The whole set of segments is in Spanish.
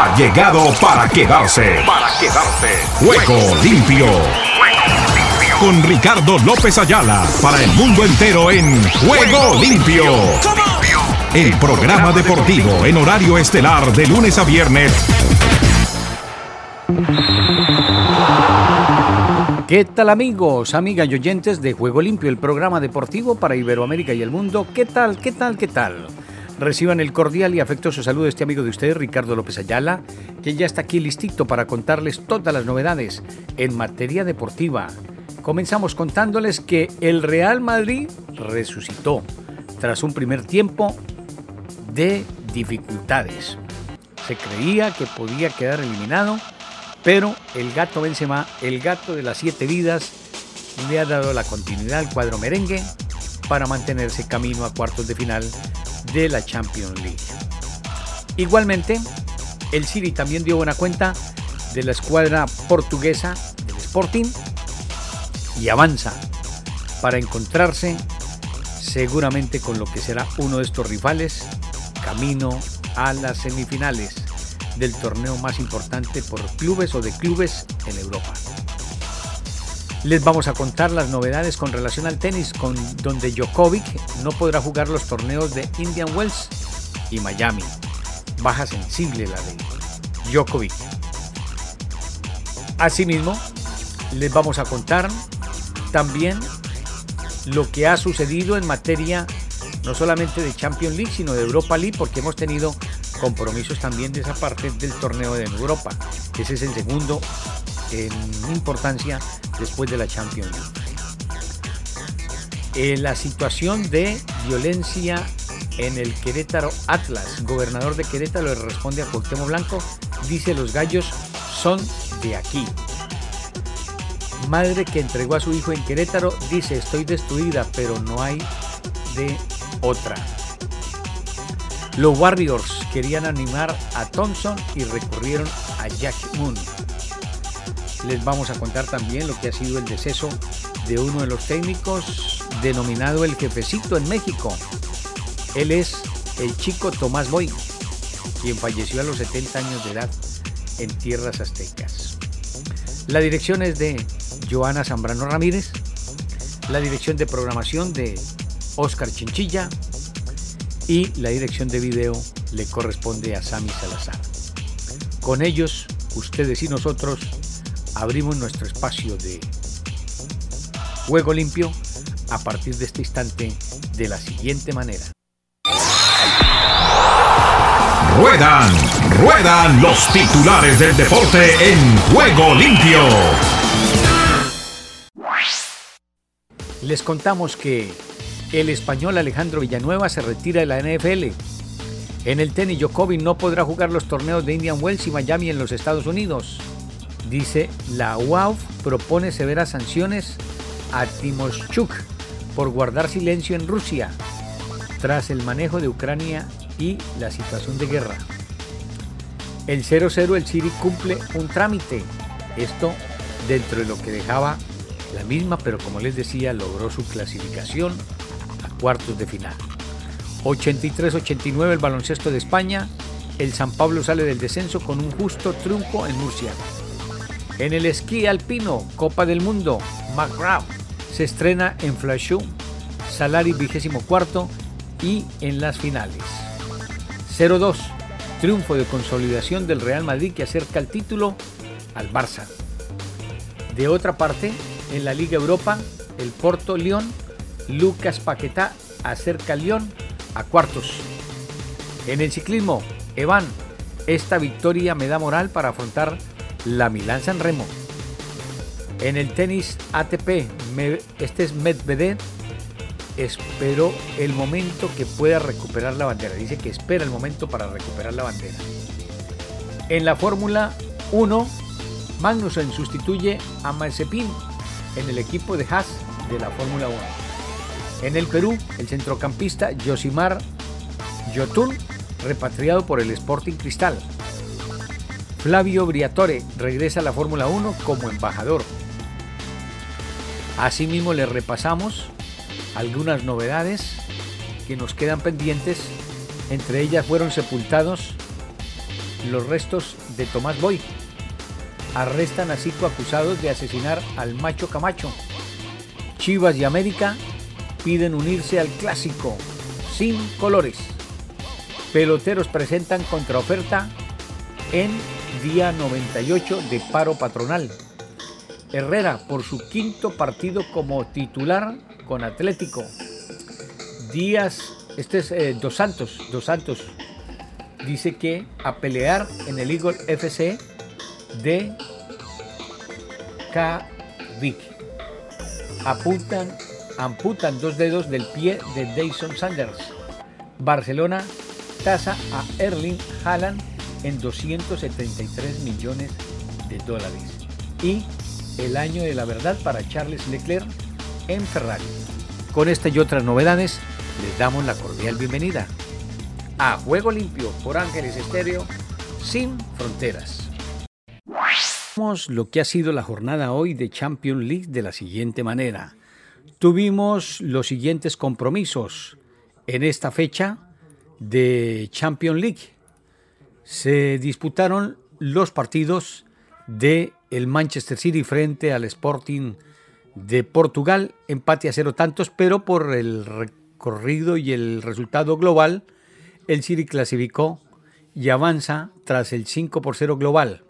ha llegado para quedarse. Para quedarse. Juego limpio. Con Ricardo López Ayala para el mundo entero en Juego limpio. El programa deportivo en horario estelar de lunes a viernes. ¿Qué tal amigos, amigas y oyentes de Juego Limpio, el programa deportivo para Iberoamérica y el mundo? ¿Qué tal, qué tal, qué tal? Reciban el cordial y afectuoso saludo de este amigo de ustedes, Ricardo López Ayala, que ya está aquí listito para contarles todas las novedades en materia deportiva. Comenzamos contándoles que el Real Madrid resucitó tras un primer tiempo de dificultades. Se creía que podía quedar eliminado pero el gato Benzema, el gato de las siete vidas, le ha dado la continuidad al cuadro merengue para mantenerse camino a cuartos de final de la Champions League. Igualmente, el City también dio buena cuenta de la escuadra portuguesa del Sporting y avanza para encontrarse seguramente con lo que será uno de estos rivales camino a las semifinales del torneo más importante por clubes o de clubes en Europa. Les vamos a contar las novedades con relación al tenis, con donde Djokovic no podrá jugar los torneos de Indian Wells y Miami. Baja sensible la de Djokovic. Asimismo, les vamos a contar también lo que ha sucedido en materia no solamente de Champions League, sino de Europa League, porque hemos tenido compromisos también de esa parte del torneo de Europa. Ese es el segundo en importancia después de la Champions League. Eh, la situación de violencia en el Querétaro Atlas, gobernador de Querétaro le responde a Cuauhtémoc Blanco, dice los gallos son de aquí. Madre que entregó a su hijo en Querétaro dice estoy destruida, pero no hay de otra. Los Warriors querían animar a Thompson y recurrieron a Jack Moon. Les vamos a contar también lo que ha sido el deceso de uno de los técnicos denominado el jefecito en México. Él es el chico Tomás Boy, quien falleció a los 70 años de edad en tierras aztecas. La dirección es de Joana Zambrano Ramírez, la dirección de programación de Oscar Chinchilla, y la dirección de video le corresponde a Sami Salazar. Con ellos, ustedes y nosotros abrimos nuestro espacio de juego limpio a partir de este instante de la siguiente manera. Ruedan, ruedan los titulares del deporte en juego limpio. Les contamos que el español Alejandro Villanueva se retira de la NFL. En el tenis, Djokovic no podrá jugar los torneos de Indian Wells y Miami en los Estados Unidos. Dice, la UAF propone severas sanciones a Timoshchuk por guardar silencio en Rusia tras el manejo de Ucrania y la situación de guerra. El 0-0 el City cumple un trámite. Esto dentro de lo que dejaba la misma, pero como les decía, logró su clasificación cuartos de final. 83-89 el baloncesto de España. El San Pablo sale del descenso con un justo triunfo en Murcia. En el esquí alpino, Copa del Mundo, McGraw se estrena en Flashum, Salari vigésimo cuarto y en las finales. 0-2, triunfo de consolidación del Real Madrid que acerca el título al Barça. De otra parte, en la Liga Europa, el Porto León Lucas Paquetá acerca a León a cuartos. En el ciclismo, Evan, esta victoria me da moral para afrontar la Milán San Remo. En el tenis ATP, este es Medvedev, esperó el momento que pueda recuperar la bandera. Dice que espera el momento para recuperar la bandera. En la Fórmula 1, Magnussen sustituye a Mazepin en el equipo de Haas de la Fórmula 1. En el Perú, el centrocampista Yosimar Yotun, repatriado por el Sporting Cristal. Flavio Briatore regresa a la Fórmula 1 como embajador. Asimismo le repasamos algunas novedades que nos quedan pendientes. Entre ellas fueron sepultados los restos de Tomás Boy. Arrestan a cinco acusados de asesinar al macho Camacho. Chivas y América piden unirse al clásico sin colores. Peloteros presentan contraoferta en día 98 de paro patronal. Herrera por su quinto partido como titular con Atlético. Díaz, este es eh, Dos Santos, Dos Santos, dice que a pelear en el Eagle FC de K. Apuntan, amputan dos dedos del pie de Dyson Sanders. Barcelona tasa a Erling Haaland en 273 millones de dólares. Y el año de la verdad para Charles Leclerc en Ferrari. Con esta y otras novedades, les damos la cordial bienvenida a Juego Limpio por Ángeles Estéreo sin fronteras. Vemos lo que ha sido la jornada hoy de Champions League de la siguiente manera. Tuvimos los siguientes compromisos en esta fecha de Champions League. Se disputaron los partidos de el Manchester City frente al Sporting de Portugal, empate a cero tantos, pero por el recorrido y el resultado global, el City clasificó y avanza tras el 5 por 0 global.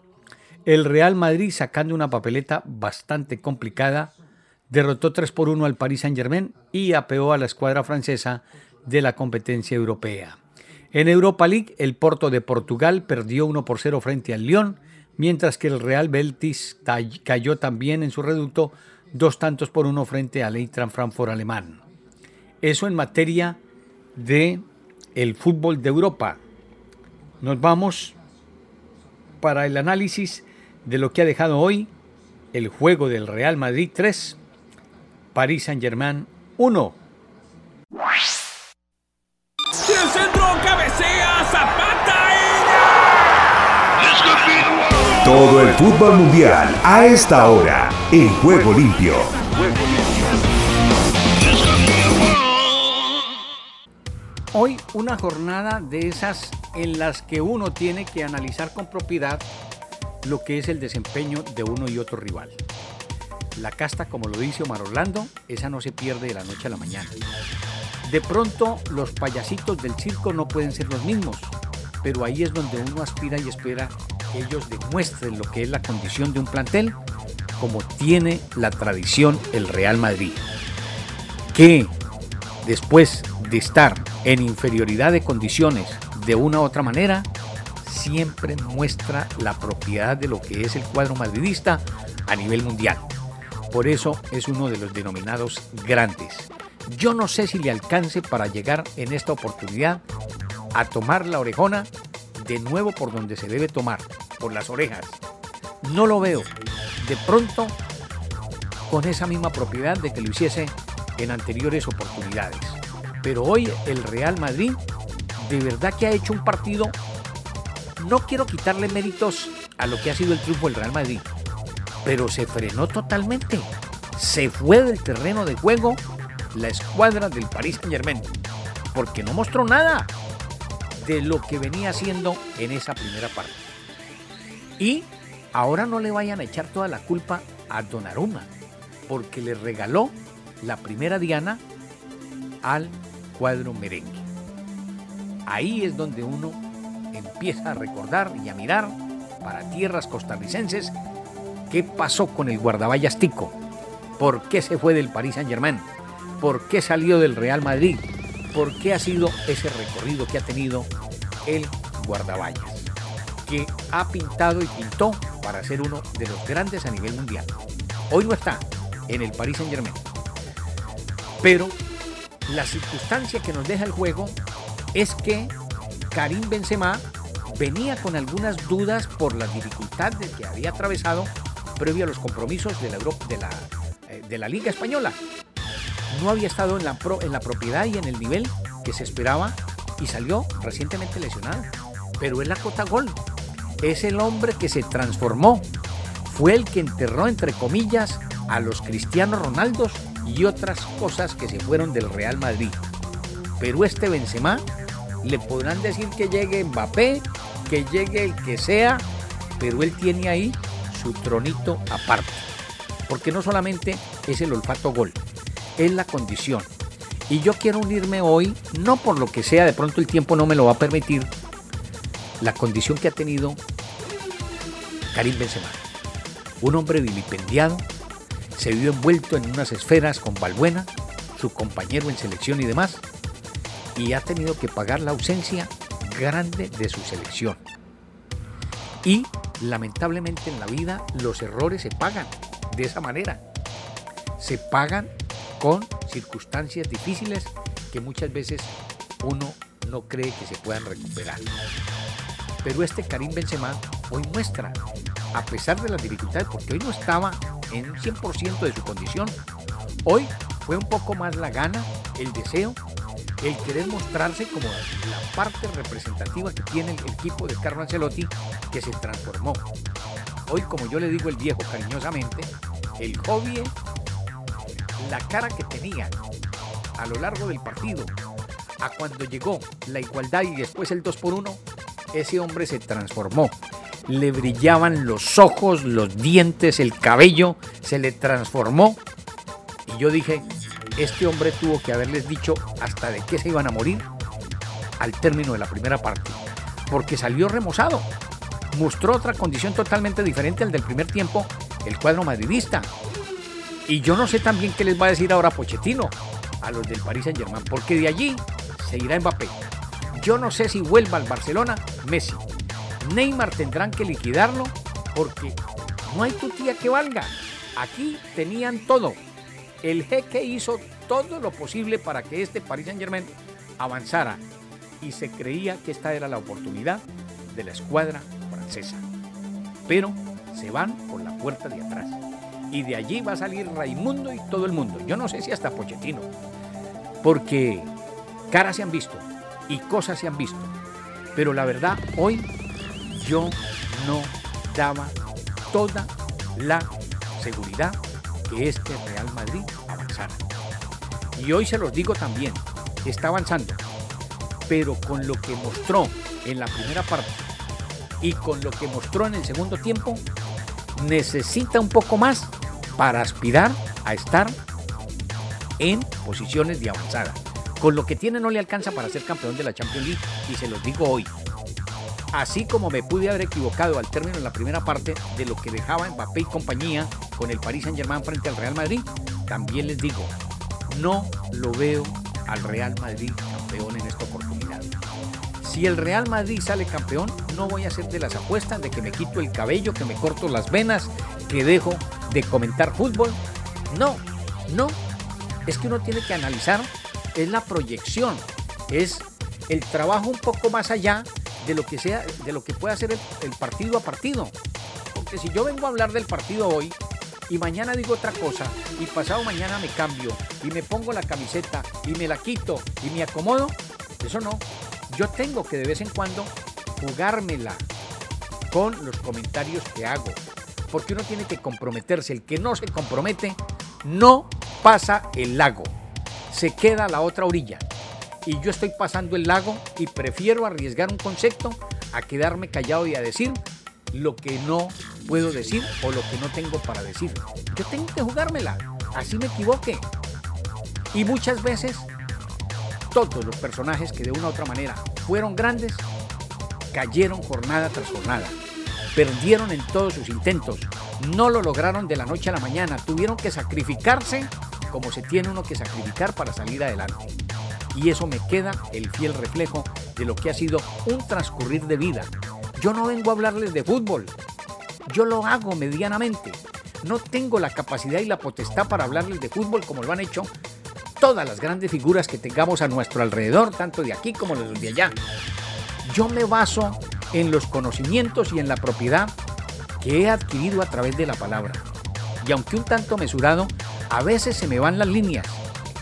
El Real Madrid, sacando una papeleta bastante complicada, derrotó 3 por 1 al Paris Saint-Germain y apeó a la escuadra francesa de la competencia europea. En Europa League, el Porto de Portugal perdió 1 por 0 frente al Lyon, mientras que el Real Betis cayó también en su reducto dos tantos por uno frente al Eintracht Frankfurt alemán. Eso en materia de el fútbol de Europa. Nos vamos para el análisis de lo que ha dejado hoy el juego del Real Madrid 3, París Saint-Germain 1. Todo el fútbol mundial a esta hora en Juego Limpio. Hoy una jornada de esas en las que uno tiene que analizar con propiedad lo que es el desempeño de uno y otro rival. La casta, como lo dice Omar Orlando, esa no se pierde de la noche a la mañana. De pronto los payasitos del circo no pueden ser los mismos, pero ahí es donde uno aspira y espera ellos demuestren lo que es la condición de un plantel como tiene la tradición el Real Madrid. Que después de estar en inferioridad de condiciones de una u otra manera, siempre muestra la propiedad de lo que es el cuadro madridista a nivel mundial. Por eso es uno de los denominados grandes. Yo no sé si le alcance para llegar en esta oportunidad a tomar la orejona de nuevo por donde se debe tomar, por las orejas. No lo veo. De pronto, con esa misma propiedad de que lo hiciese en anteriores oportunidades. Pero hoy el Real Madrid de verdad que ha hecho un partido, no quiero quitarle méritos a lo que ha sido el triunfo del Real Madrid, pero se frenó totalmente. Se fue del terreno de juego la escuadra del Paris Saint Germain, porque no mostró nada de lo que venía haciendo en esa primera parte. Y ahora no le vayan a echar toda la culpa a Donnarumma, porque le regaló la primera diana al cuadro merengue. Ahí es donde uno empieza a recordar y a mirar para tierras costarricenses qué pasó con el guardaballas Tico, por qué se fue del Paris Saint Germain, por qué salió del Real Madrid, por qué ha sido ese recorrido que ha tenido el guardaballas, que ha pintado y pintó para ser uno de los grandes a nivel mundial. Hoy no está en el Paris Saint Germain. Pero la circunstancia que nos deja el juego es que Karim Benzema venía con algunas dudas por la dificultad de que había atravesado previo a los compromisos de la, eh, de la Liga Española no había estado en la, en la propiedad y en el nivel que se esperaba y salió recientemente lesionado. Pero él la cota gol. Es el hombre que se transformó. Fue el que enterró, entre comillas, a los Cristianos Ronaldos y otras cosas que se fueron del Real Madrid. Pero este Benzema le podrán decir que llegue Mbappé, que llegue el que sea, pero él tiene ahí su tronito aparte. Porque no solamente es el olfato gol, es la condición. Y yo quiero unirme hoy, no por lo que sea, de pronto el tiempo no me lo va a permitir, la condición que ha tenido Karim Benzema. Un hombre vilipendiado, se vio envuelto en unas esferas con Balbuena, su compañero en selección y demás, y ha tenido que pagar la ausencia grande de su selección. Y lamentablemente en la vida los errores se pagan de esa manera. Se pagan con circunstancias difíciles que muchas veces uno no cree que se puedan recuperar. Pero este Karim Benzema hoy muestra, a pesar de las dificultades, porque hoy no estaba en 100% de su condición, hoy fue un poco más la gana, el deseo, el querer mostrarse como la parte representativa que tiene el equipo de Carlo Ancelotti que se transformó. Hoy, como yo le digo el viejo cariñosamente, el hobby, la cara que tenía a lo largo del partido, a cuando llegó la igualdad y después el 2 por 1, ese hombre se transformó. Le brillaban los ojos, los dientes, el cabello, se le transformó. Y yo dije, este hombre tuvo que haberles dicho hasta de qué se iban a morir al término de la primera parte, porque salió remozado. Mostró otra condición totalmente diferente al del primer tiempo, el cuadro madridista. Y yo no sé también qué les va a decir ahora Pochettino a los del Paris Saint Germain, porque de allí se irá Mbappé. Yo no sé si vuelva al Barcelona Messi. Neymar tendrán que liquidarlo porque no hay tu tía que valga. Aquí tenían todo. El jeque hizo todo lo posible para que este Paris Saint Germain avanzara y se creía que esta era la oportunidad de la escuadra francesa. Pero se van por la puerta de atrás. Y de allí va a salir Raimundo y todo el mundo. Yo no sé si hasta Pochettino. Porque caras se han visto y cosas se han visto. Pero la verdad, hoy yo no daba toda la seguridad que este Real Madrid avanzara. Y hoy se los digo también, está avanzando, pero con lo que mostró en la primera parte y con lo que mostró en el segundo tiempo, necesita un poco más para aspirar a estar en posiciones de avanzada. Con lo que tiene no le alcanza para ser campeón de la Champions League y se los digo hoy. Así como me pude haber equivocado al término de la primera parte de lo que dejaba Mbappé y compañía con el Paris Saint-Germain frente al Real Madrid, también les digo, no lo veo al Real Madrid campeón en esta oportunidad. Si el Real Madrid sale campeón, no voy a hacer de las apuestas de que me quito el cabello, que me corto las venas, que dejo de comentar fútbol. No, no. Es que uno tiene que analizar es la proyección, es el trabajo un poco más allá de lo que sea, de lo que pueda ser el, partido a partido. Porque si yo vengo a hablar del partido hoy y mañana digo otra cosa y pasado mañana me cambio y me pongo la camiseta y me la quito y me acomodo, eso no. Yo tengo que de vez en cuando jugármela con los comentarios que hago. Porque uno tiene que comprometerse. El que no se compromete no pasa el lago se queda a la otra orilla. Y yo estoy pasando el lago y prefiero arriesgar un concepto a quedarme callado y a decir lo que no puedo decir o lo que no tengo para decir. Yo tengo que jugármela, así me equivoque. Y muchas veces todos los personajes que de una u otra manera fueron grandes cayeron jornada tras jornada. Perdieron en todos sus intentos. No lo lograron de la noche a la mañana. Tuvieron que sacrificarse como se tiene uno que sacrificar para salir adelante. Y eso me queda el fiel reflejo de lo que ha sido un transcurrir de vida. Yo no vengo a hablarles de fútbol, yo lo hago medianamente. No tengo la capacidad y la potestad para hablarles de fútbol como lo han hecho todas las grandes figuras que tengamos a nuestro alrededor, tanto de aquí como de allá. Yo me baso en los conocimientos y en la propiedad que he adquirido a través de la palabra. Y aunque un tanto mesurado, a veces se me van las líneas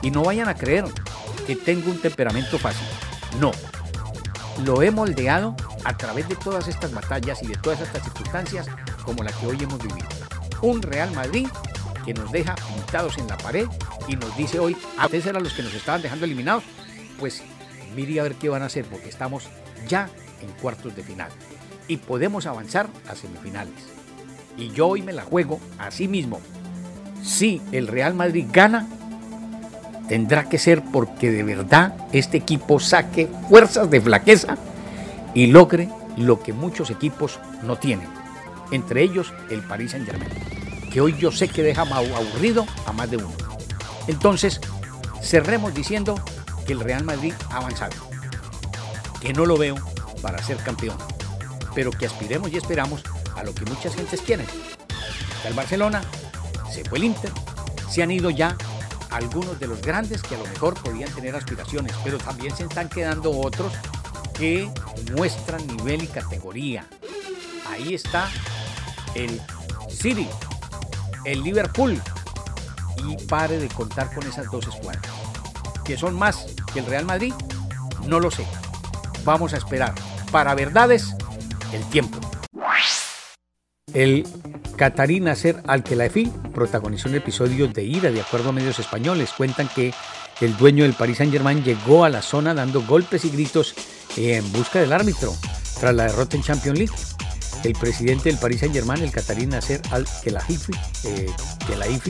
y no vayan a creer que tengo un temperamento fácil. No, lo he moldeado a través de todas estas batallas y de todas estas circunstancias como la que hoy hemos vivido. Un Real Madrid que nos deja pintados en la pared y nos dice hoy, antes eran los que nos estaban dejando eliminados, pues mire a ver qué van a hacer porque estamos ya en cuartos de final. y podemos avanzar a semifinales. Y yo hoy me la juego así mismo. Si el Real Madrid gana, tendrá que ser porque de verdad este equipo saque fuerzas de flaqueza y logre lo que muchos equipos no tienen, entre ellos el Paris Saint Germain, que hoy yo sé que deja aburrido a más de uno. Entonces, cerremos diciendo que el Real Madrid ha avanzado, que no lo veo para ser campeón, pero que aspiremos y esperamos a lo que muchas gentes quieren. El Barcelona, se fue el Inter, se han ido ya algunos de los grandes que a lo mejor podían tener aspiraciones, pero también se están quedando otros que muestran nivel y categoría. Ahí está el City, el Liverpool y pare de contar con esas dos escuadras. ¿Que son más que el Real Madrid? No lo sé. Vamos a esperar. Para verdades, el tiempo. El Qatarí Nasser Al-Khelaifi protagonizó un episodio de ira, de acuerdo a medios españoles. Cuentan que el dueño del Paris Saint-Germain llegó a la zona dando golpes y gritos en busca del árbitro tras la derrota en Champions League. El presidente del Paris Saint-Germain, el Qatarí Nasser Al-Khelaifi, eh,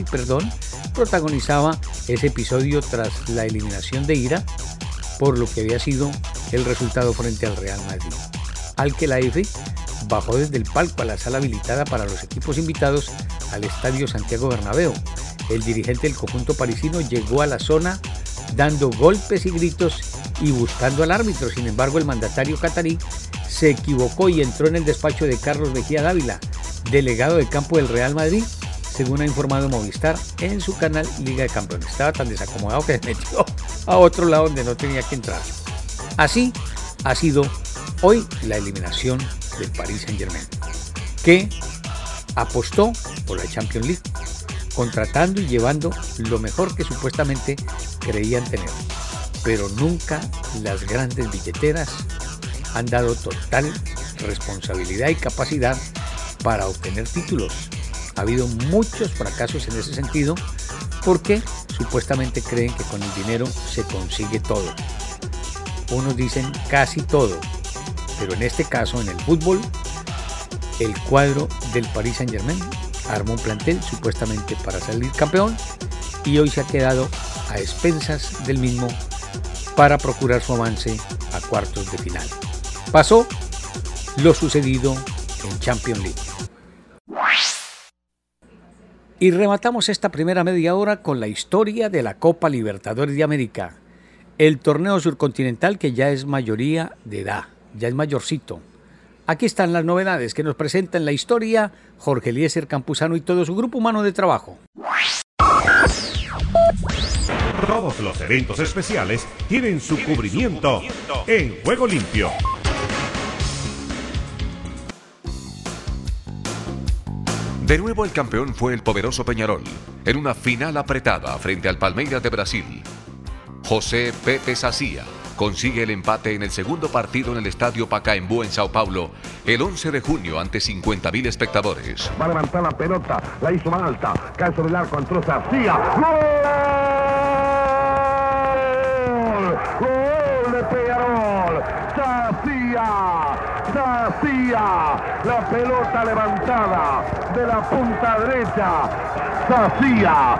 perdón, protagonizaba ese episodio tras la eliminación de ira por lo que había sido el resultado frente al Real Madrid. Al-Khelaifi bajó desde el palco a la sala habilitada para los equipos invitados al Estadio Santiago Bernabéu. El dirigente del conjunto parisino llegó a la zona dando golpes y gritos y buscando al árbitro. Sin embargo, el mandatario catarí se equivocó y entró en el despacho de Carlos Mejía Dávila, delegado de campo del Real Madrid, según ha informado Movistar en su canal Liga de Campeones. Estaba tan desacomodado que se metió a otro lado donde no tenía que entrar. Así ha sido hoy la eliminación del Paris Saint Germain, que apostó por la Champions League, contratando y llevando lo mejor que supuestamente creían tener. Pero nunca las grandes billeteras han dado total responsabilidad y capacidad para obtener títulos. Ha habido muchos fracasos en ese sentido porque supuestamente creen que con el dinero se consigue todo. Unos dicen casi todo, pero en este caso en el fútbol, el cuadro del Paris Saint Germain armó un plantel supuestamente para salir campeón y hoy se ha quedado a expensas del mismo para procurar su avance a cuartos de final. Pasó lo sucedido en Champions League. Y rematamos esta primera media hora con la historia de la Copa Libertadores de América, el torneo surcontinental que ya es mayoría de edad ya es mayorcito. Aquí están las novedades que nos presentan la historia Jorge Eliezer Campuzano y todo su grupo humano de trabajo. Todos los eventos especiales tienen su cubrimiento en Juego Limpio. De nuevo el campeón fue el poderoso Peñarol, en una final apretada frente al Palmeiras de Brasil. José Pepe Sacía consigue el empate en el segundo partido en el Estadio Pacaembu en Sao Paulo el 11 de junio ante 50.000 espectadores. Va a levantar la pelota, la hizo más alta, cae sobre el arco, entró García. ¡Gol! ¡Gol ¡Sacía! La pelota levantada de la punta derecha. ¡Sacía!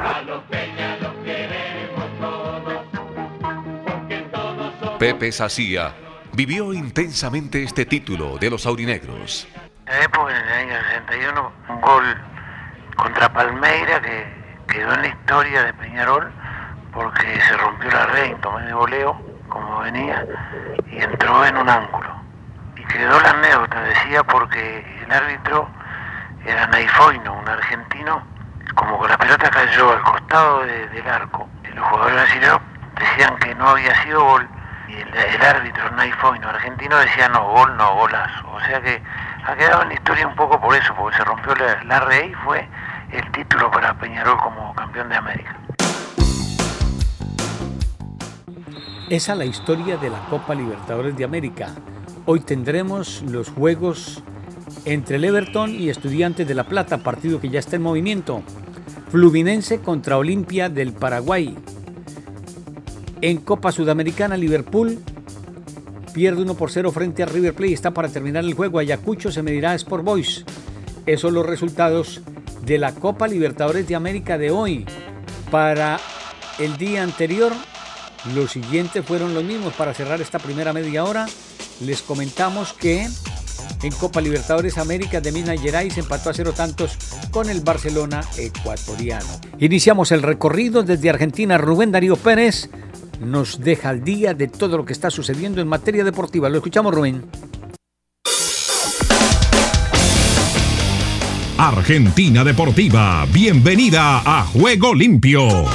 Pepe Sacía vivió intensamente este título de los aurinegros. En la época, en el año 61, un gol contra Palmeira que quedó en la historia de Peñarol porque se rompió la red, tomé de voleo, como venía, y entró en un ángulo. Quedó la anécdota, decía, porque el árbitro era Naifoino, un argentino, como que la pelota cayó al costado del arco. Los jugadores brasileños decían que no había sido gol y el, árbitro Naifoino argentino decía no, gol no, golazo. O sea que ha quedado en la historia un poco por eso, porque se rompió la, la y fue el título para Peñarol como campeón de América. Esa es la historia de la Copa Libertadores de América. Hoy tendremos los juegos entre el Everton y Estudiantes de La Plata, partido que ya está en movimiento. Fluminense contra Olimpia del Paraguay, en Copa Sudamericana, Liverpool pierde 1 por 0 frente a River Plate. Está para terminar el juego. Ayacucho se medirá a Sport Boys. Esos son los resultados de la Copa Libertadores de América de hoy. Para el día anterior, los siguientes fueron los mismos. Para cerrar esta primera media hora, les comentamos que en Copa Libertadores América de Minas Gerais empató a cero tantos con el Barcelona ecuatoriano. Iniciamos el recorrido desde Argentina. Rubén Darío Pérez nos deja al día de todo lo que está sucediendo en materia deportiva. Lo escuchamos, Rubén. Argentina Deportiva, bienvenida a Juego Limpio.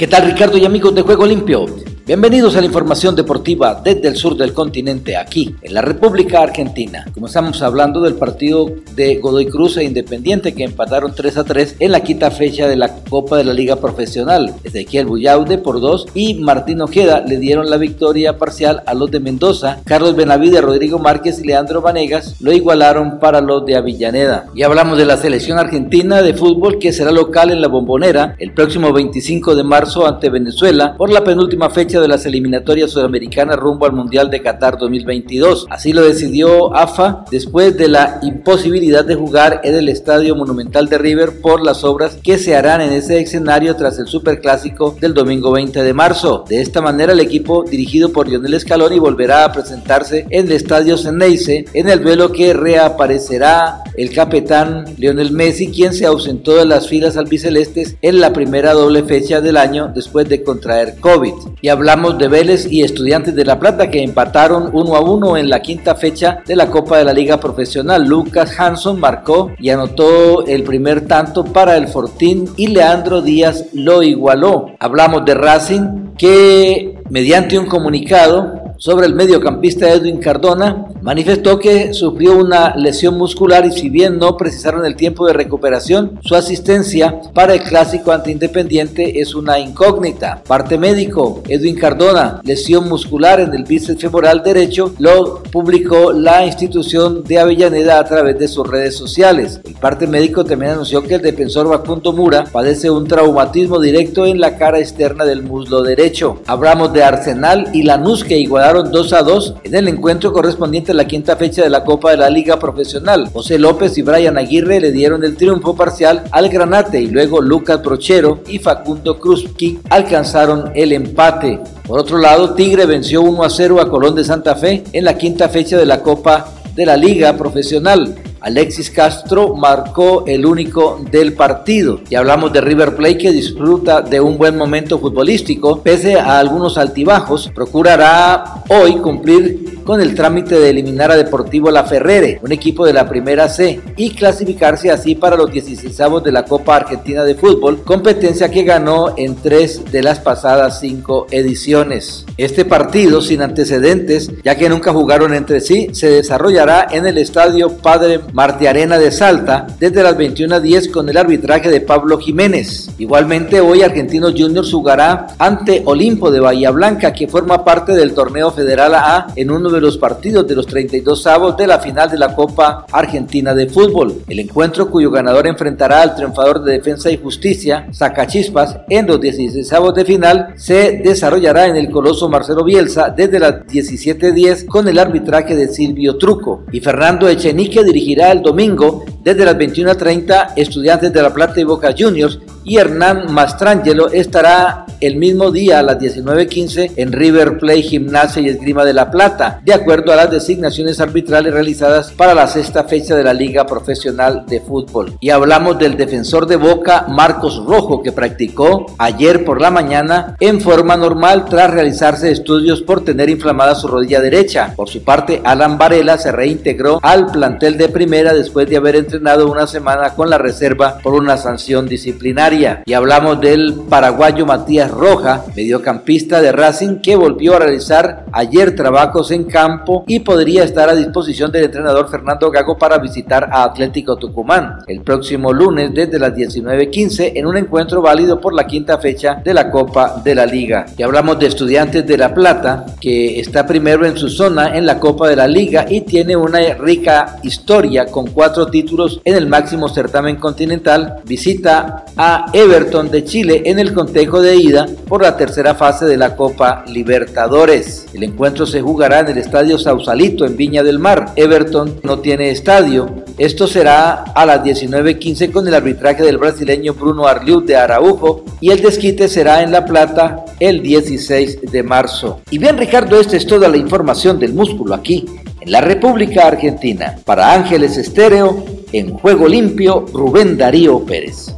¿Qué tal Ricardo y amigos de Juego Limpio? Bienvenidos a la información deportiva desde el sur del continente, aquí en la República Argentina. Comenzamos hablando del partido de Godoy Cruz e Independiente que empataron 3 a 3 en la quinta fecha de la Copa de la Liga Profesional. Ezequiel Bullaude por 2 y Martín Ojeda le dieron la victoria parcial a los de Mendoza. Carlos Benavide, Rodrigo Márquez y Leandro Vanegas lo igualaron para los de Avillaneda. Y hablamos de la selección argentina de fútbol que será local en la Bombonera el próximo 25 de marzo ante Venezuela por la penúltima fecha de las eliminatorias sudamericanas rumbo al Mundial de Qatar 2022. Así lo decidió AFA después de la imposibilidad de jugar en el Estadio Monumental de River por las obras que se harán en ese escenario tras el Superclásico del domingo 20 de marzo. De esta manera el equipo dirigido por Lionel Scaloni volverá a presentarse en el Estadio Ceneice en el duelo que reaparecerá el capitán Lionel Messi quien se ausentó de las filas albicelestes en la primera doble fecha del año después de contraer COVID. Y hablamos de Vélez y Estudiantes de La Plata que empataron uno a uno en la quinta fecha de la Copa de la Liga Profesional. Lucas Hanson marcó y anotó el primer tanto para el Fortín y Leandro Díaz lo igualó. Hablamos de Racing que mediante un comunicado sobre el mediocampista Edwin Cardona, manifestó que sufrió una lesión muscular y si bien no precisaron el tiempo de recuperación, su asistencia para el clásico ante Independiente es una incógnita. Parte médico, Edwin Cardona, lesión muscular en el bíceps femoral derecho, lo publicó la institución de Avellaneda a través de sus redes sociales. El parte médico también anunció que el defensor Bacundo Mura padece un traumatismo directo en la cara externa del muslo derecho. Hablamos de Arsenal y Lanús que igualaron 2 a 2 en el encuentro correspondiente a la quinta fecha de la Copa de la Liga Profesional. José López y Brian Aguirre le dieron el triunfo parcial al Granate y luego Lucas Brochero y Facundo Krupski alcanzaron el empate. Por otro lado, Tigre venció 1 a 0 a Colón de Santa Fe en la quinta fecha de la Copa de la Liga Profesional. Alexis Castro marcó el único del partido. Y hablamos de River Plate que disfruta de un buen momento futbolístico, pese a algunos altibajos, procurará hoy cumplir con el trámite de eliminar a Deportivo La Ferrere, un equipo de la Primera C, y clasificarse así para los 16 de la Copa Argentina de Fútbol, competencia que ganó en tres de las pasadas cinco ediciones. Este partido, sin antecedentes, ya que nunca jugaron entre sí, se desarrollará en el Estadio Padre Marti Arena de Salta desde las 21.10 con el arbitraje de Pablo Jiménez. Igualmente hoy Argentinos Juniors jugará ante Olimpo de Bahía Blanca que forma parte del torneo Federal A en uno de los partidos de los 32 avos de la final de la Copa Argentina de Fútbol. El encuentro cuyo ganador enfrentará al triunfador de Defensa y Justicia, Sacachispas, en los 16 avos de final se desarrollará en el Coloso Marcelo Bielsa desde las 17.10 con el arbitraje de Silvio Truco y Fernando Echenique dirigirá el domingo desde las 21.30 Estudiantes de La Plata y Boca Juniors y Hernán Mastrangelo estará el mismo día a las 19.15 en River Play Gimnasia y Esgrima de La Plata, de acuerdo a las designaciones arbitrales realizadas para la sexta fecha de la Liga Profesional de Fútbol. Y hablamos del defensor de Boca Marcos Rojo que practicó ayer por la mañana en forma normal tras realizarse estudios por tener inflamada su rodilla derecha. Por su parte, Alan Varela se reintegró al plantel de primera después de haber entrenado una semana con la reserva por una sanción disciplinaria. Y hablamos del paraguayo Matías Roja, mediocampista de Racing, que volvió a realizar ayer trabajos en campo y podría estar a disposición del entrenador Fernando Gago para visitar a Atlético Tucumán el próximo lunes desde las 19.15 en un encuentro válido por la quinta fecha de la Copa de la Liga. Y hablamos de Estudiantes de La Plata, que está primero en su zona en la Copa de la Liga y tiene una rica historia con cuatro títulos en el máximo certamen continental, visita a Everton de Chile en el contejo de ida por la tercera fase de la Copa Libertadores. El encuentro se jugará en el Estadio Sausalito en Viña del Mar. Everton no tiene estadio. Esto será a las 19.15 con el arbitraje del brasileño Bruno Arliu de Araujo y el desquite será en La Plata el 16 de marzo. Y bien Ricardo, esta es toda la información del músculo aquí en la República Argentina. Para Ángeles Estéreo, en Juego Limpio, Rubén Darío Pérez.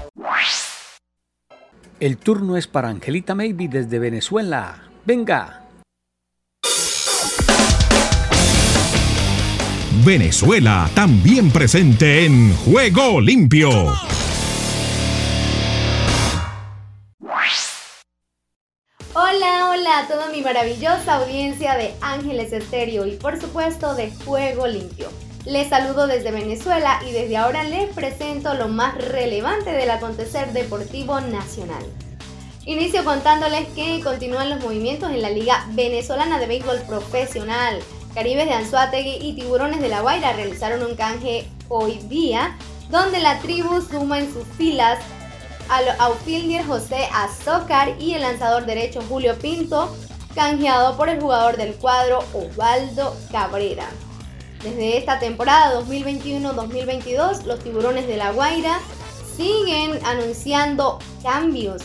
El turno es para Angelita Maybe desde Venezuela. Venga. Venezuela también presente en Juego Limpio. Hola, hola a toda mi maravillosa audiencia de Ángeles Estéreo y por supuesto de Juego Limpio. Les saludo desde Venezuela y desde ahora les presento lo más relevante del acontecer deportivo nacional. Inicio contándoles que continúan los movimientos en la Liga Venezolana de Béisbol Profesional. Caribes de Anzuategui y Tiburones de La Guaira realizaron un canje hoy día, donde la tribu suma en sus filas al outfielder José Azócar y el lanzador derecho Julio Pinto, canjeado por el jugador del cuadro Osvaldo Cabrera. Desde esta temporada 2021-2022, los tiburones de La Guaira siguen anunciando cambios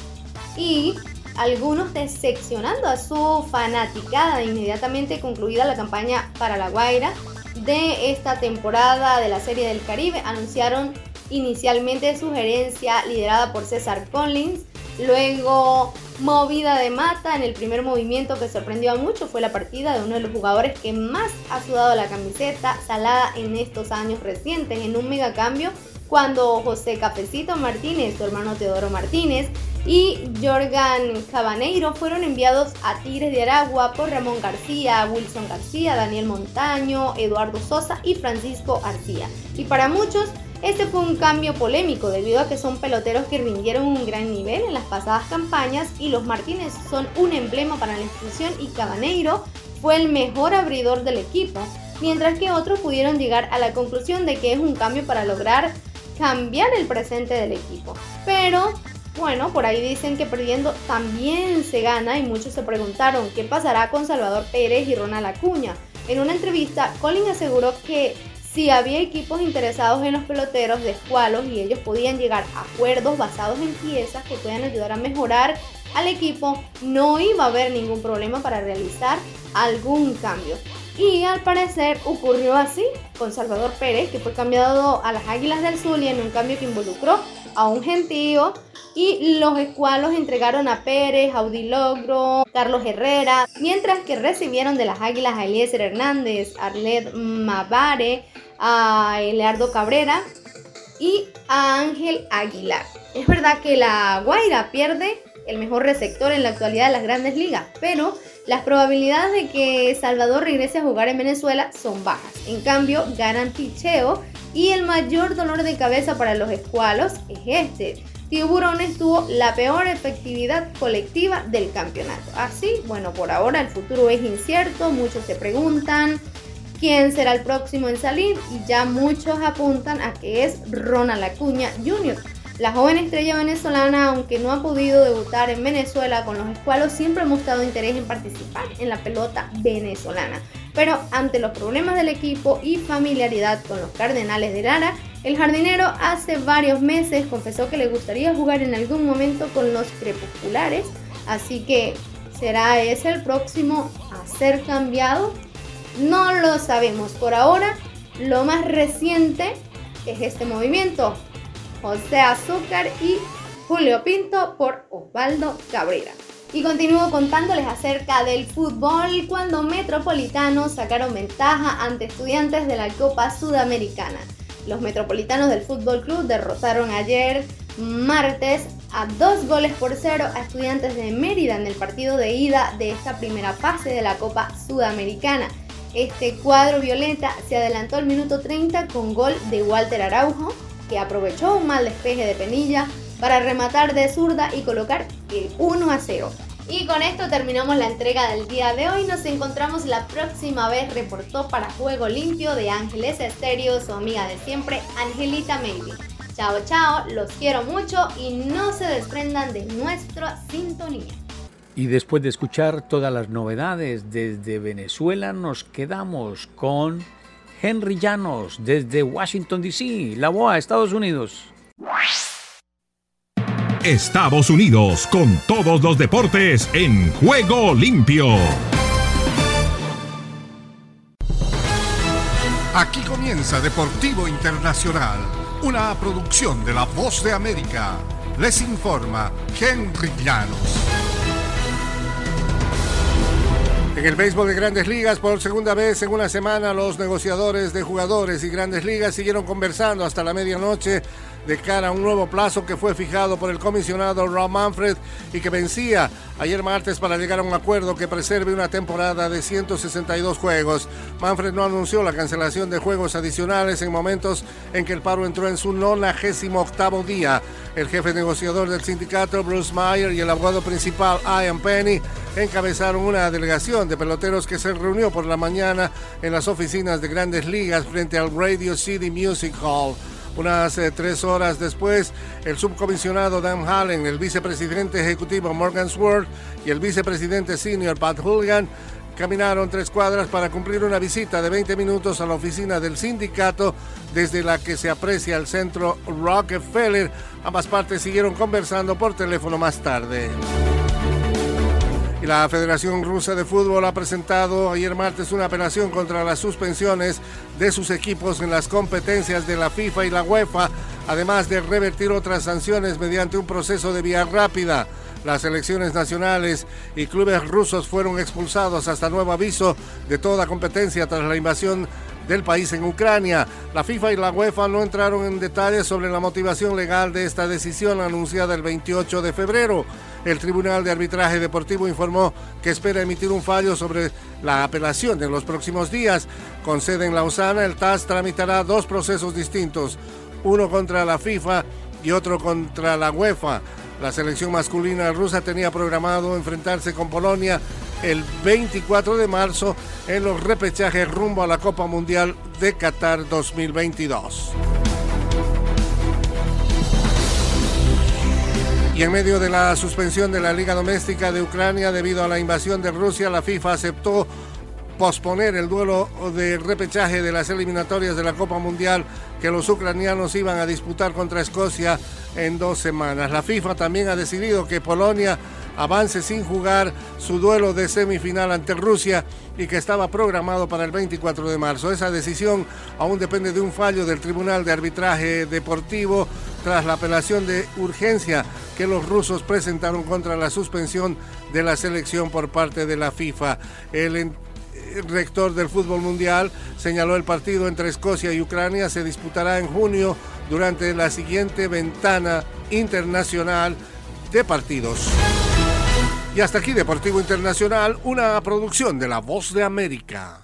y algunos decepcionando a su fanaticada inmediatamente concluida la campaña para La Guaira de esta temporada de la Serie del Caribe. Anunciaron inicialmente su gerencia liderada por César Collins, luego movida de mata en el primer movimiento que sorprendió a muchos fue la partida de uno de los jugadores que más ha sudado la camiseta salada en estos años recientes en un mega cambio cuando José Cafecito Martínez, su hermano Teodoro Martínez y Jorgan Cabaneiro fueron enviados a Tigres de Aragua por Ramón García, Wilson García, Daniel Montaño, Eduardo Sosa y Francisco García. Y para muchos, este fue un cambio polémico debido a que son peloteros que rindieron un gran nivel en las pasadas campañas y los Martínez son un emblema para la institución y Cabaneiro fue el mejor abridor del equipo, mientras que otros pudieron llegar a la conclusión de que es un cambio para lograr cambiar el presente del equipo. Pero bueno, por ahí dicen que perdiendo también se gana y muchos se preguntaron qué pasará con Salvador Pérez y Ronald Acuña. En una entrevista, Colin aseguró que si había equipos interesados en los peloteros de escualos y ellos podían llegar a acuerdos basados en piezas que puedan ayudar a mejorar al equipo, no iba a haber ningún problema para realizar algún cambio. Y al parecer ocurrió así con Salvador Pérez, que fue cambiado a las Águilas del Zulia en un cambio que involucró a un gentío y los escualos entregaron a Pérez, Audilogro, Carlos Herrera, mientras que recibieron de las Águilas a Eliezer Hernández, Arlet Mavare, a Eleardo Cabrera y a Ángel Aguilar. Es verdad que la Guaira pierde el mejor receptor en la actualidad de las grandes ligas, pero las probabilidades de que Salvador regrese a jugar en Venezuela son bajas. En cambio, ganan picheo y el mayor dolor de cabeza para los escualos es este. Tiburones tuvo la peor efectividad colectiva del campeonato. Así, bueno, por ahora el futuro es incierto, muchos se preguntan quién será el próximo en salir y ya muchos apuntan a que es Ronald Acuña Jr. La joven estrella venezolana, aunque no ha podido debutar en Venezuela con los escualos, siempre ha mostrado interés en participar en la pelota venezolana. Pero ante los problemas del equipo y familiaridad con los Cardenales de Lara, el jardinero hace varios meses confesó que le gustaría jugar en algún momento con los crepusculares, así que ¿será ese el próximo a ser cambiado? No lo sabemos por ahora. Lo más reciente es este movimiento. José Azúcar y Julio Pinto por Osvaldo Cabrera. Y continúo contándoles acerca del fútbol cuando Metropolitanos sacaron ventaja ante estudiantes de la Copa Sudamericana. Los Metropolitanos del Fútbol Club derrotaron ayer martes a dos goles por cero a estudiantes de Mérida en el partido de ida de esta primera fase de la Copa Sudamericana. Este cuadro violeta se adelantó al minuto 30 con gol de Walter Araujo, que aprovechó un mal despeje de Penilla para rematar de zurda y colocar el 1 a 0. Y con esto terminamos la entrega del día de hoy. Nos encontramos la próxima vez. Reportó para Juego Limpio de Ángeles Estéreo, su amiga de siempre, Angelita Maybe. Chao, chao, los quiero mucho y no se desprendan de nuestra sintonía. Y después de escuchar todas las novedades desde Venezuela, nos quedamos con Henry Llanos desde Washington, D.C., La Boa, Estados Unidos. Estados Unidos con todos los deportes en juego limpio. Aquí comienza Deportivo Internacional, una producción de La Voz de América. Les informa Henry Llanos. En el béisbol de grandes ligas, por segunda vez en una semana, los negociadores de jugadores y grandes ligas siguieron conversando hasta la medianoche de cara a un nuevo plazo que fue fijado por el comisionado Rob Manfred y que vencía ayer martes para llegar a un acuerdo que preserve una temporada de 162 juegos. Manfred no anunció la cancelación de juegos adicionales en momentos en que el paro entró en su 98 día. El jefe negociador del sindicato, Bruce Meyer, y el abogado principal, Ian Penny, encabezaron una delegación de peloteros que se reunió por la mañana en las oficinas de grandes ligas frente al Radio City Music Hall. Unas eh, tres horas después, el subcomisionado Dan Hallen, el vicepresidente ejecutivo Morgan Sword y el vicepresidente senior Pat Hooligan caminaron tres cuadras para cumplir una visita de 20 minutos a la oficina del sindicato desde la que se aprecia el centro Rockefeller. Ambas partes siguieron conversando por teléfono más tarde. La Federación Rusa de Fútbol ha presentado ayer martes una apelación contra las suspensiones de sus equipos en las competencias de la FIFA y la UEFA, además de revertir otras sanciones mediante un proceso de vía rápida. Las selecciones nacionales y clubes rusos fueron expulsados hasta nuevo aviso de toda competencia tras la invasión del país en Ucrania. La FIFA y la UEFA no entraron en detalles sobre la motivación legal de esta decisión anunciada el 28 de febrero. El Tribunal de Arbitraje Deportivo informó que espera emitir un fallo sobre la apelación en los próximos días. Con sede en Lausana, el TAS tramitará dos procesos distintos, uno contra la FIFA y otro contra la UEFA. La selección masculina rusa tenía programado enfrentarse con Polonia el 24 de marzo en los repechajes rumbo a la Copa Mundial de Qatar 2022. Y en medio de la suspensión de la Liga Doméstica de Ucrania debido a la invasión de Rusia, la FIFA aceptó posponer el duelo de repechaje de las eliminatorias de la Copa Mundial que los ucranianos iban a disputar contra Escocia en dos semanas. La FIFA también ha decidido que Polonia avance sin jugar su duelo de semifinal ante Rusia y que estaba programado para el 24 de marzo. Esa decisión aún depende de un fallo del Tribunal de Arbitraje Deportivo tras la apelación de urgencia que los rusos presentaron contra la suspensión de la selección por parte de la FIFA. El rector del fútbol mundial señaló el partido entre Escocia y Ucrania se disputará en junio durante la siguiente ventana internacional de partidos. Y hasta aquí Deportivo Internacional, una producción de La Voz de América.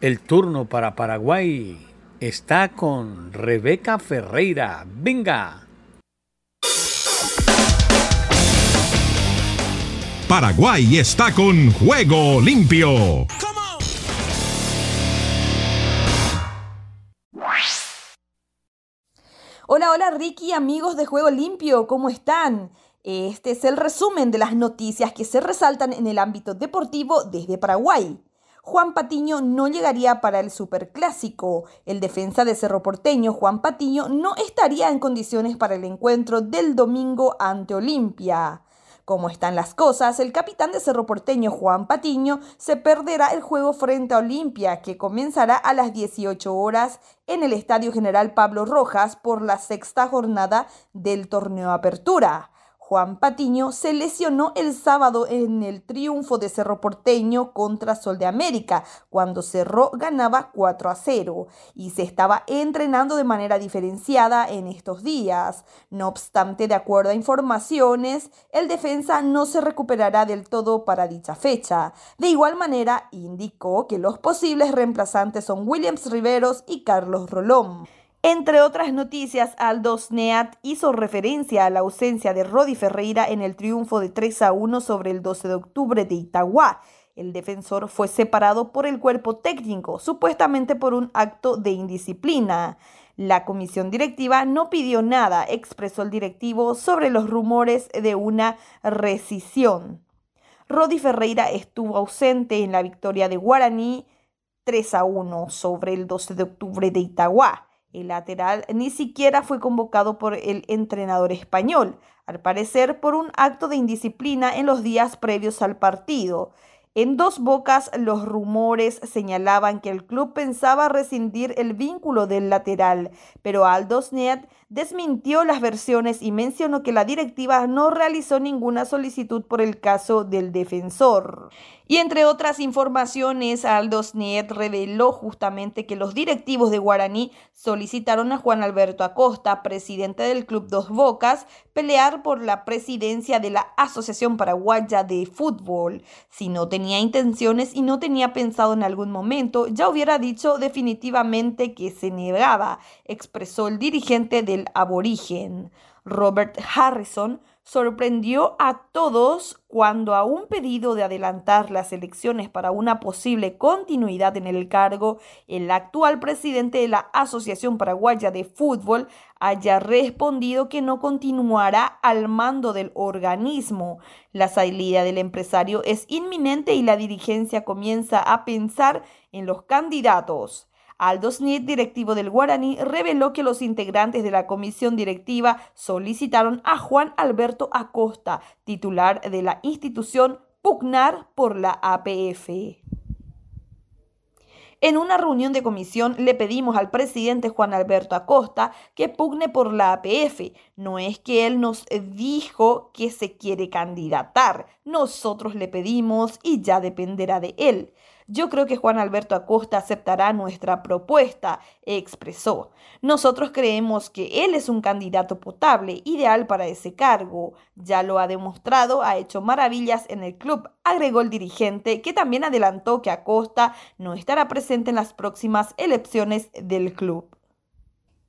El turno para Paraguay está con Rebeca Ferreira. Venga. Paraguay está con Juego Limpio. Hola, hola Ricky, amigos de Juego Limpio, ¿cómo están? Este es el resumen de las noticias que se resaltan en el ámbito deportivo desde Paraguay. Juan Patiño no llegaría para el Superclásico. El defensa de Cerro Porteño, Juan Patiño, no estaría en condiciones para el encuentro del domingo ante Olimpia. Como están las cosas, el capitán de Cerro Porteño, Juan Patiño, se perderá el juego frente a Olimpia, que comenzará a las 18 horas en el Estadio General Pablo Rojas por la sexta jornada del torneo Apertura. Juan Patiño se lesionó el sábado en el triunfo de Cerro Porteño contra Sol de América, cuando Cerro ganaba 4 a 0 y se estaba entrenando de manera diferenciada en estos días. No obstante, de acuerdo a informaciones, el defensa no se recuperará del todo para dicha fecha. De igual manera, indicó que los posibles reemplazantes son Williams Riveros y Carlos Rolón. Entre otras noticias, Aldo Neat hizo referencia a la ausencia de Rodi Ferreira en el triunfo de 3 a 1 sobre el 12 de octubre de Itagua. El defensor fue separado por el cuerpo técnico, supuestamente por un acto de indisciplina. La comisión directiva no pidió nada, expresó el directivo, sobre los rumores de una rescisión. Rodi Ferreira estuvo ausente en la victoria de Guaraní 3 a 1 sobre el 12 de octubre de Itagua. El lateral ni siquiera fue convocado por el entrenador español, al parecer por un acto de indisciplina en los días previos al partido. En dos bocas los rumores señalaban que el club pensaba rescindir el vínculo del lateral, pero Aldos Net desmintió las versiones y mencionó que la directiva no realizó ninguna solicitud por el caso del defensor. Y entre otras informaciones, Aldos Niet reveló justamente que los directivos de Guaraní solicitaron a Juan Alberto Acosta, presidente del Club Dos Bocas, pelear por la presidencia de la Asociación Paraguaya de Fútbol. Si no tenía intenciones y no tenía pensado en algún momento, ya hubiera dicho definitivamente que se negaba, expresó el dirigente del aborigen. Robert Harrison sorprendió a todos cuando a un pedido de adelantar las elecciones para una posible continuidad en el cargo, el actual presidente de la Asociación Paraguaya de Fútbol haya respondido que no continuará al mando del organismo. La salida del empresario es inminente y la dirigencia comienza a pensar en los candidatos. Aldo Smith, directivo del Guaraní, reveló que los integrantes de la comisión directiva solicitaron a Juan Alberto Acosta, titular de la institución, pugnar por la APF. En una reunión de comisión le pedimos al presidente Juan Alberto Acosta que pugne por la APF. No es que él nos dijo que se quiere candidatar. Nosotros le pedimos y ya dependerá de él. Yo creo que Juan Alberto Acosta aceptará nuestra propuesta, expresó. Nosotros creemos que él es un candidato potable, ideal para ese cargo. Ya lo ha demostrado, ha hecho maravillas en el club, agregó el dirigente, que también adelantó que Acosta no estará presente en las próximas elecciones del club.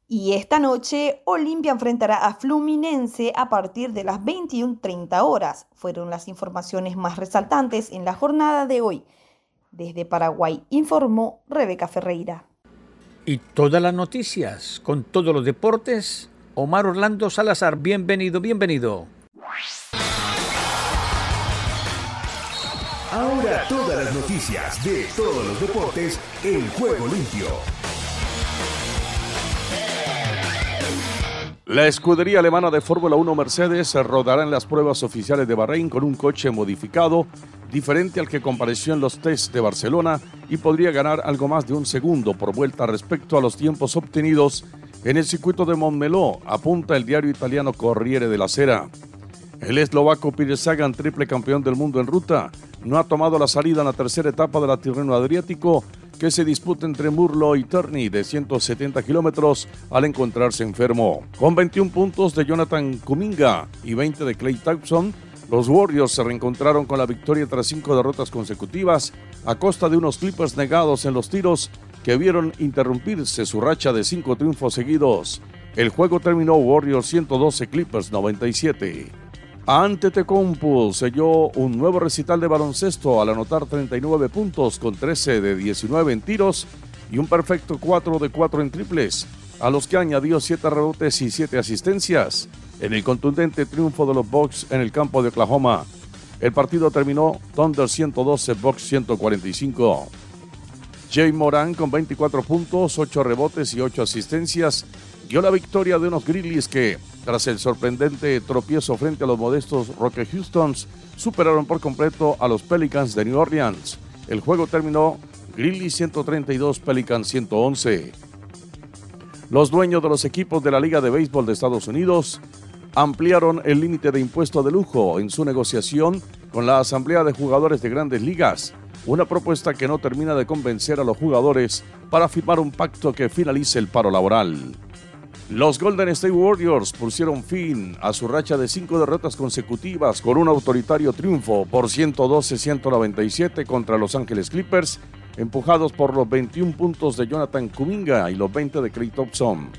Y esta noche Olimpia enfrentará a Fluminense a partir de las 21.30 horas. Fueron las informaciones más resaltantes en la jornada de hoy. Desde Paraguay informó Rebeca Ferreira. Y todas las noticias con todos los deportes. Omar Orlando Salazar, bienvenido, bienvenido. Ahora todas las noticias de todos los deportes en juego limpio. La escudería alemana de Fórmula 1 Mercedes rodará en las pruebas oficiales de Bahrein con un coche modificado diferente al que compareció en los tests de Barcelona y podría ganar algo más de un segundo por vuelta respecto a los tiempos obtenidos en el circuito de Montmeló, apunta el diario italiano Corriere de la Sera. El eslovaco Peter Sagan, triple campeón del mundo en ruta, no ha tomado la salida en la tercera etapa de la Tirreno Adriático que se disputa entre Murlo y Turney de 170 kilómetros al encontrarse enfermo. Con 21 puntos de Jonathan Kuminga y 20 de Clay Thompson, los Warriors se reencontraron con la victoria tras cinco derrotas consecutivas a costa de unos Clippers negados en los tiros que vieron interrumpirse su racha de cinco triunfos seguidos. El juego terminó Warriors 112 Clippers 97. Antetokounmpo selló un nuevo recital de baloncesto al anotar 39 puntos con 13 de 19 en tiros y un perfecto 4 de 4 en triples, a los que añadió 7 rebotes y 7 asistencias en el contundente triunfo de los Bucks en el campo de Oklahoma. El partido terminó Thunder 112, Bucks 145. Jay Moran con 24 puntos, 8 rebotes y 8 asistencias dio la victoria de unos Grizzlies que tras el sorprendente tropiezo frente a los modestos Rocket Houstons, superaron por completo a los Pelicans de New Orleans. El juego terminó Grizzlies 132, Pelicans 111. Los dueños de los equipos de la Liga de Béisbol de Estados Unidos ampliaron el límite de impuesto de lujo en su negociación con la Asamblea de Jugadores de Grandes Ligas, una propuesta que no termina de convencer a los jugadores para firmar un pacto que finalice el paro laboral. Los Golden State Warriors pusieron fin a su racha de cinco derrotas consecutivas con un autoritario triunfo por 112-197 contra Los Ángeles Clippers, empujados por los 21 puntos de Jonathan Kuminga y los 20 de Clay Thompson.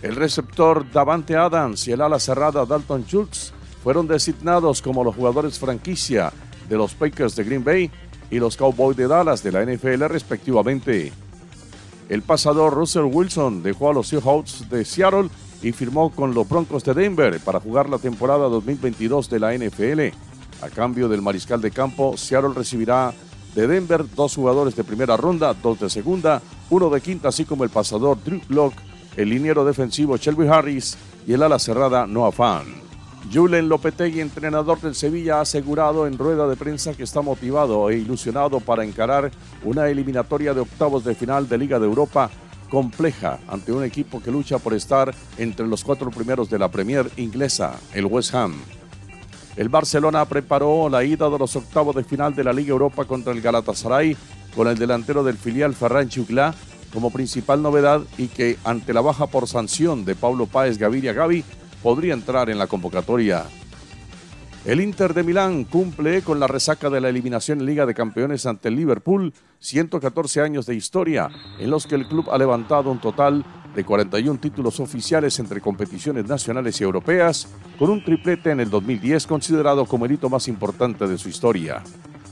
El receptor Davante Adams y el ala cerrada Dalton Schultz fueron designados como los jugadores franquicia de los Packers de Green Bay y los Cowboys de Dallas de la NFL respectivamente. El pasador Russell Wilson dejó a los Seahawks de Seattle y firmó con los Broncos de Denver para jugar la temporada 2022 de la NFL. A cambio del mariscal de campo, Seattle recibirá de Denver dos jugadores de primera ronda, dos de segunda, uno de quinta, así como el pasador Drew Block, el liniero defensivo Shelby Harris y el ala cerrada Noah Fan. Julen Lopetegui, entrenador del Sevilla, ha asegurado en rueda de prensa que está motivado e ilusionado para encarar una eliminatoria de octavos de final de Liga de Europa compleja ante un equipo que lucha por estar entre los cuatro primeros de la Premier inglesa, el West Ham. El Barcelona preparó la ida de los octavos de final de la Liga Europa contra el Galatasaray con el delantero del filial Ferran Chuclá como principal novedad y que ante la baja por sanción de Pablo Páez Gaviria Gavi podría entrar en la convocatoria. El Inter de Milán cumple con la resaca de la eliminación en Liga de Campeones ante el Liverpool, 114 años de historia, en los que el club ha levantado un total de 41 títulos oficiales entre competiciones nacionales y europeas, con un triplete en el 2010 considerado como el hito más importante de su historia.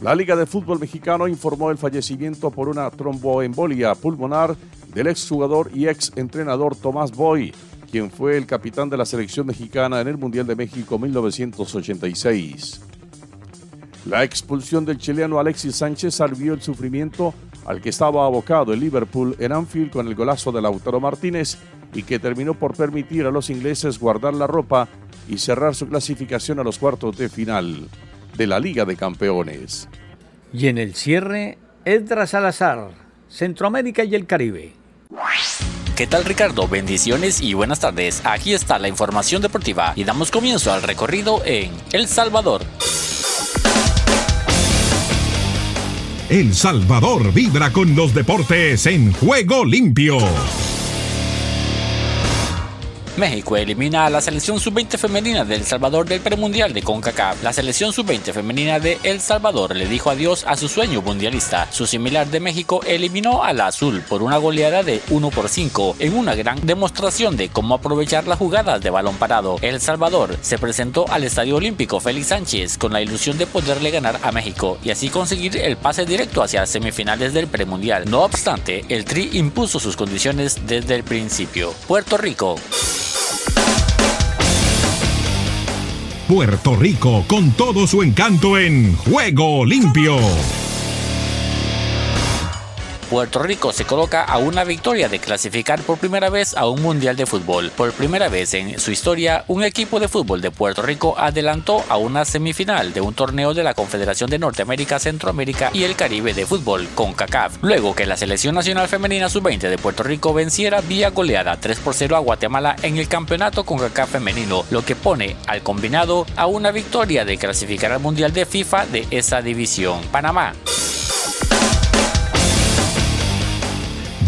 La Liga de Fútbol Mexicano informó el fallecimiento por una tromboembolia pulmonar del exjugador y ex entrenador Tomás Boy, quien fue el capitán de la selección mexicana en el Mundial de México 1986. La expulsión del chileno Alexis Sánchez salvió el sufrimiento al que estaba abocado el Liverpool en Anfield con el golazo de Lautaro Martínez y que terminó por permitir a los ingleses guardar la ropa y cerrar su clasificación a los cuartos de final de la Liga de Campeones. Y en el cierre, Edra Salazar, Centroamérica y el Caribe. ¿Qué tal Ricardo? Bendiciones y buenas tardes. Aquí está la información deportiva y damos comienzo al recorrido en El Salvador. El Salvador vibra con los deportes en juego limpio. México elimina a la selección sub-20 femenina de El Salvador del premundial de CONCACAF. La selección sub-20 femenina de El Salvador le dijo adiós a su sueño mundialista. Su similar de México eliminó a la azul por una goleada de 1 por 5 en una gran demostración de cómo aprovechar las jugadas de balón parado. El Salvador se presentó al Estadio Olímpico Félix Sánchez con la ilusión de poderle ganar a México y así conseguir el pase directo hacia semifinales del premundial. No obstante, el Tri impuso sus condiciones desde el principio. Puerto Rico. Puerto Rico con todo su encanto en Juego Limpio. Puerto Rico se coloca a una victoria de clasificar por primera vez a un Mundial de Fútbol. Por primera vez en su historia, un equipo de fútbol de Puerto Rico adelantó a una semifinal de un torneo de la Confederación de Norteamérica, Centroamérica y el Caribe de Fútbol, con CACAF, luego que la Selección Nacional Femenina Sub-20 de Puerto Rico venciera vía goleada 3 por 0 a Guatemala en el campeonato con CACAF femenino, lo que pone al combinado a una victoria de clasificar al Mundial de FIFA de esa división. Panamá.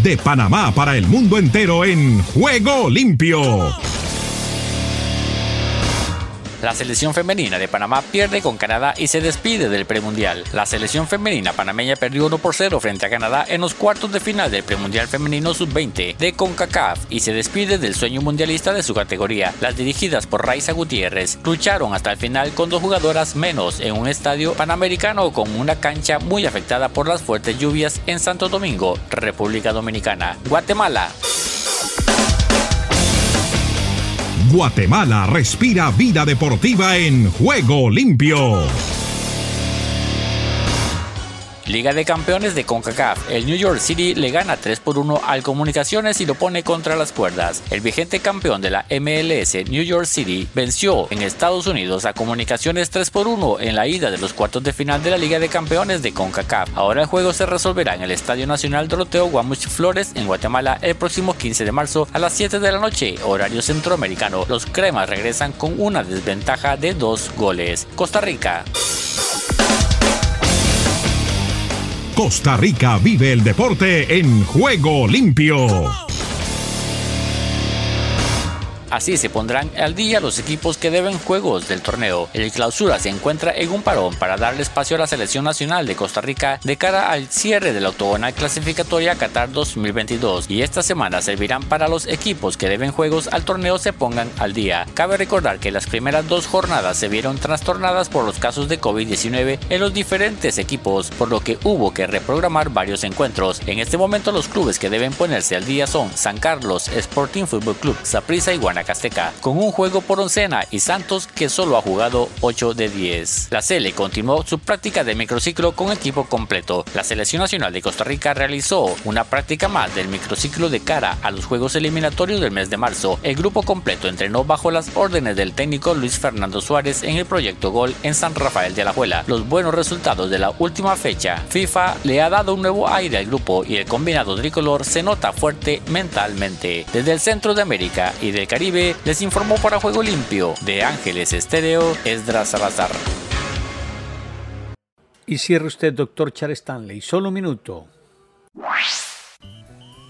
De Panamá para el mundo entero en Juego Limpio. La selección femenina de Panamá pierde con Canadá y se despide del premundial. La selección femenina panameña perdió 1 por 0 frente a Canadá en los cuartos de final del premundial femenino sub-20 de CONCACAF y se despide del sueño mundialista de su categoría. Las dirigidas por Raiza Gutiérrez lucharon hasta el final con dos jugadoras menos en un estadio panamericano con una cancha muy afectada por las fuertes lluvias en Santo Domingo, República Dominicana. Guatemala. Guatemala respira vida deportiva en juego limpio. Liga de Campeones de CONCACAF. El New York City le gana 3 por 1 al Comunicaciones y lo pone contra las cuerdas. El vigente campeón de la MLS, New York City, venció en Estados Unidos a Comunicaciones 3 por 1 en la ida de los cuartos de final de la Liga de Campeones de CONCACAF. Ahora el juego se resolverá en el Estadio Nacional Doroteo Guamuch Flores en Guatemala el próximo 15 de marzo a las 7 de la noche, horario centroamericano. Los cremas regresan con una desventaja de dos goles. Costa Rica. Costa Rica vive el deporte en juego limpio. Así se pondrán al día los equipos que deben juegos del torneo. El clausura se encuentra en un parón para darle espacio a la selección nacional de Costa Rica de cara al cierre de la octogonal clasificatoria Qatar 2022 y esta semana servirán para los equipos que deben juegos al torneo se pongan al día. Cabe recordar que las primeras dos jornadas se vieron trastornadas por los casos de COVID-19 en los diferentes equipos, por lo que hubo que reprogramar varios encuentros. En este momento los clubes que deben ponerse al día son San Carlos Sporting Football Club, Saprissa y Guanacasteca, con un juego por oncena y Santos que solo ha jugado 8 de 10. La Cele continuó su práctica de microciclo con equipo completo. La Selección Nacional de Costa Rica realizó una práctica más del microciclo de cara a los juegos eliminatorios del mes de marzo. El grupo completo entrenó bajo las órdenes del técnico Luis Fernando Suárez en el proyecto Gol en San Rafael de Alajuela. Los buenos resultados de la última fecha, FIFA le ha dado un nuevo aire al grupo y el combinado tricolor se nota fuerte mentalmente. Desde el centro de América y del Caribe les informó para Juego Limpio de Ángeles Estéreo Esdras Salazar. Y cierre usted, doctor Charles Stanley. Solo un minuto.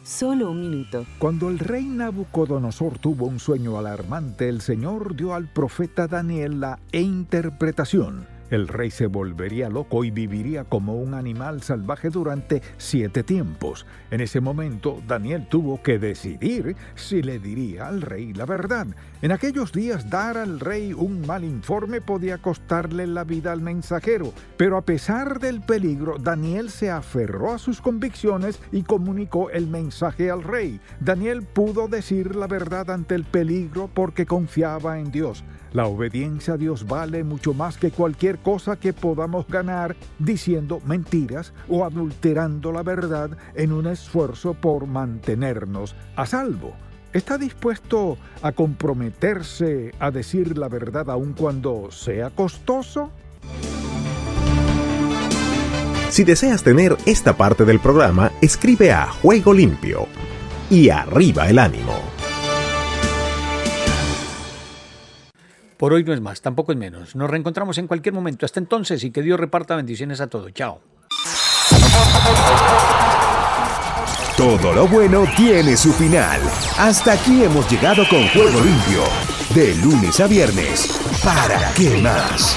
Solo un minuto. Cuando el rey Nabucodonosor tuvo un sueño alarmante, el Señor dio al profeta Daniel la interpretación. El rey se volvería loco y viviría como un animal salvaje durante siete tiempos. En ese momento, Daniel tuvo que decidir si le diría al rey la verdad. En aquellos días, dar al rey un mal informe podía costarle la vida al mensajero, pero a pesar del peligro, Daniel se aferró a sus convicciones y comunicó el mensaje al rey. Daniel pudo decir la verdad ante el peligro porque confiaba en Dios. La obediencia a Dios vale mucho más que cualquier cosa que podamos ganar diciendo mentiras o adulterando la verdad en un esfuerzo por mantenernos a salvo. ¿Está dispuesto a comprometerse a decir la verdad aun cuando sea costoso? Si deseas tener esta parte del programa, escribe a Juego Limpio y arriba el ánimo. Por hoy no es más, tampoco es menos. Nos reencontramos en cualquier momento. Hasta entonces y que Dios reparta bendiciones a todos. Chao. Todo lo bueno tiene su final. Hasta aquí hemos llegado con Juego Limpio. De lunes a viernes. ¿Para qué más?